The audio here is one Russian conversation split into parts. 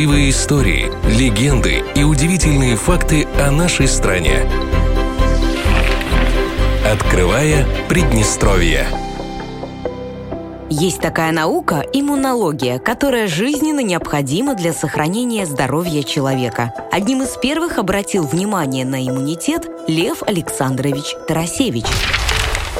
Правдивые истории, легенды и удивительные факты о нашей стране. Открывая Приднестровье. Есть такая наука – иммунология, которая жизненно необходима для сохранения здоровья человека. Одним из первых обратил внимание на иммунитет Лев Александрович Тарасевич –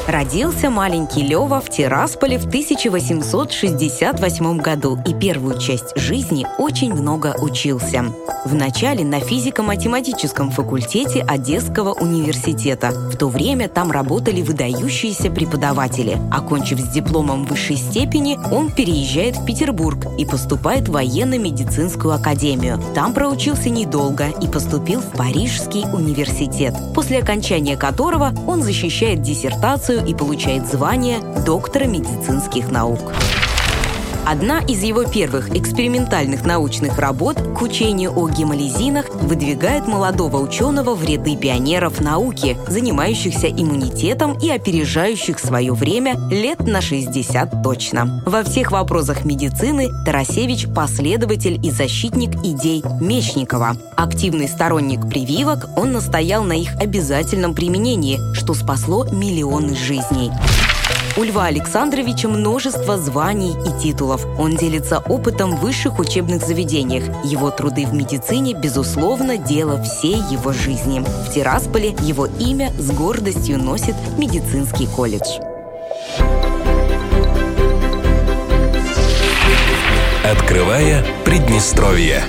Родился маленький Лева в Тирасполе в 1868 году и первую часть жизни очень много учился. Вначале на физико-математическом факультете Одесского университета. В то время там работали выдающиеся преподаватели. Окончив с дипломом высшей степени, он переезжает в Петербург и поступает в военно-медицинскую академию. Там проучился недолго и поступил в Парижский университет, после окончания которого он защищает диссертацию и получает звание доктора медицинских наук. Одна из его первых экспериментальных научных работ к учению о гемолизинах выдвигает молодого ученого в ряды пионеров науки, занимающихся иммунитетом и опережающих свое время лет на 60 точно. Во всех вопросах медицины Тарасевич – последователь и защитник идей Мечникова. Активный сторонник прививок, он настоял на их обязательном применении, что спасло миллионы жизней. У Льва Александровича множество званий и титулов. Он делится опытом в высших учебных заведениях. Его труды в медицине, безусловно, дело всей его жизни. В Тирасполе его имя с гордостью носит медицинский колледж. Открывая Приднестровье.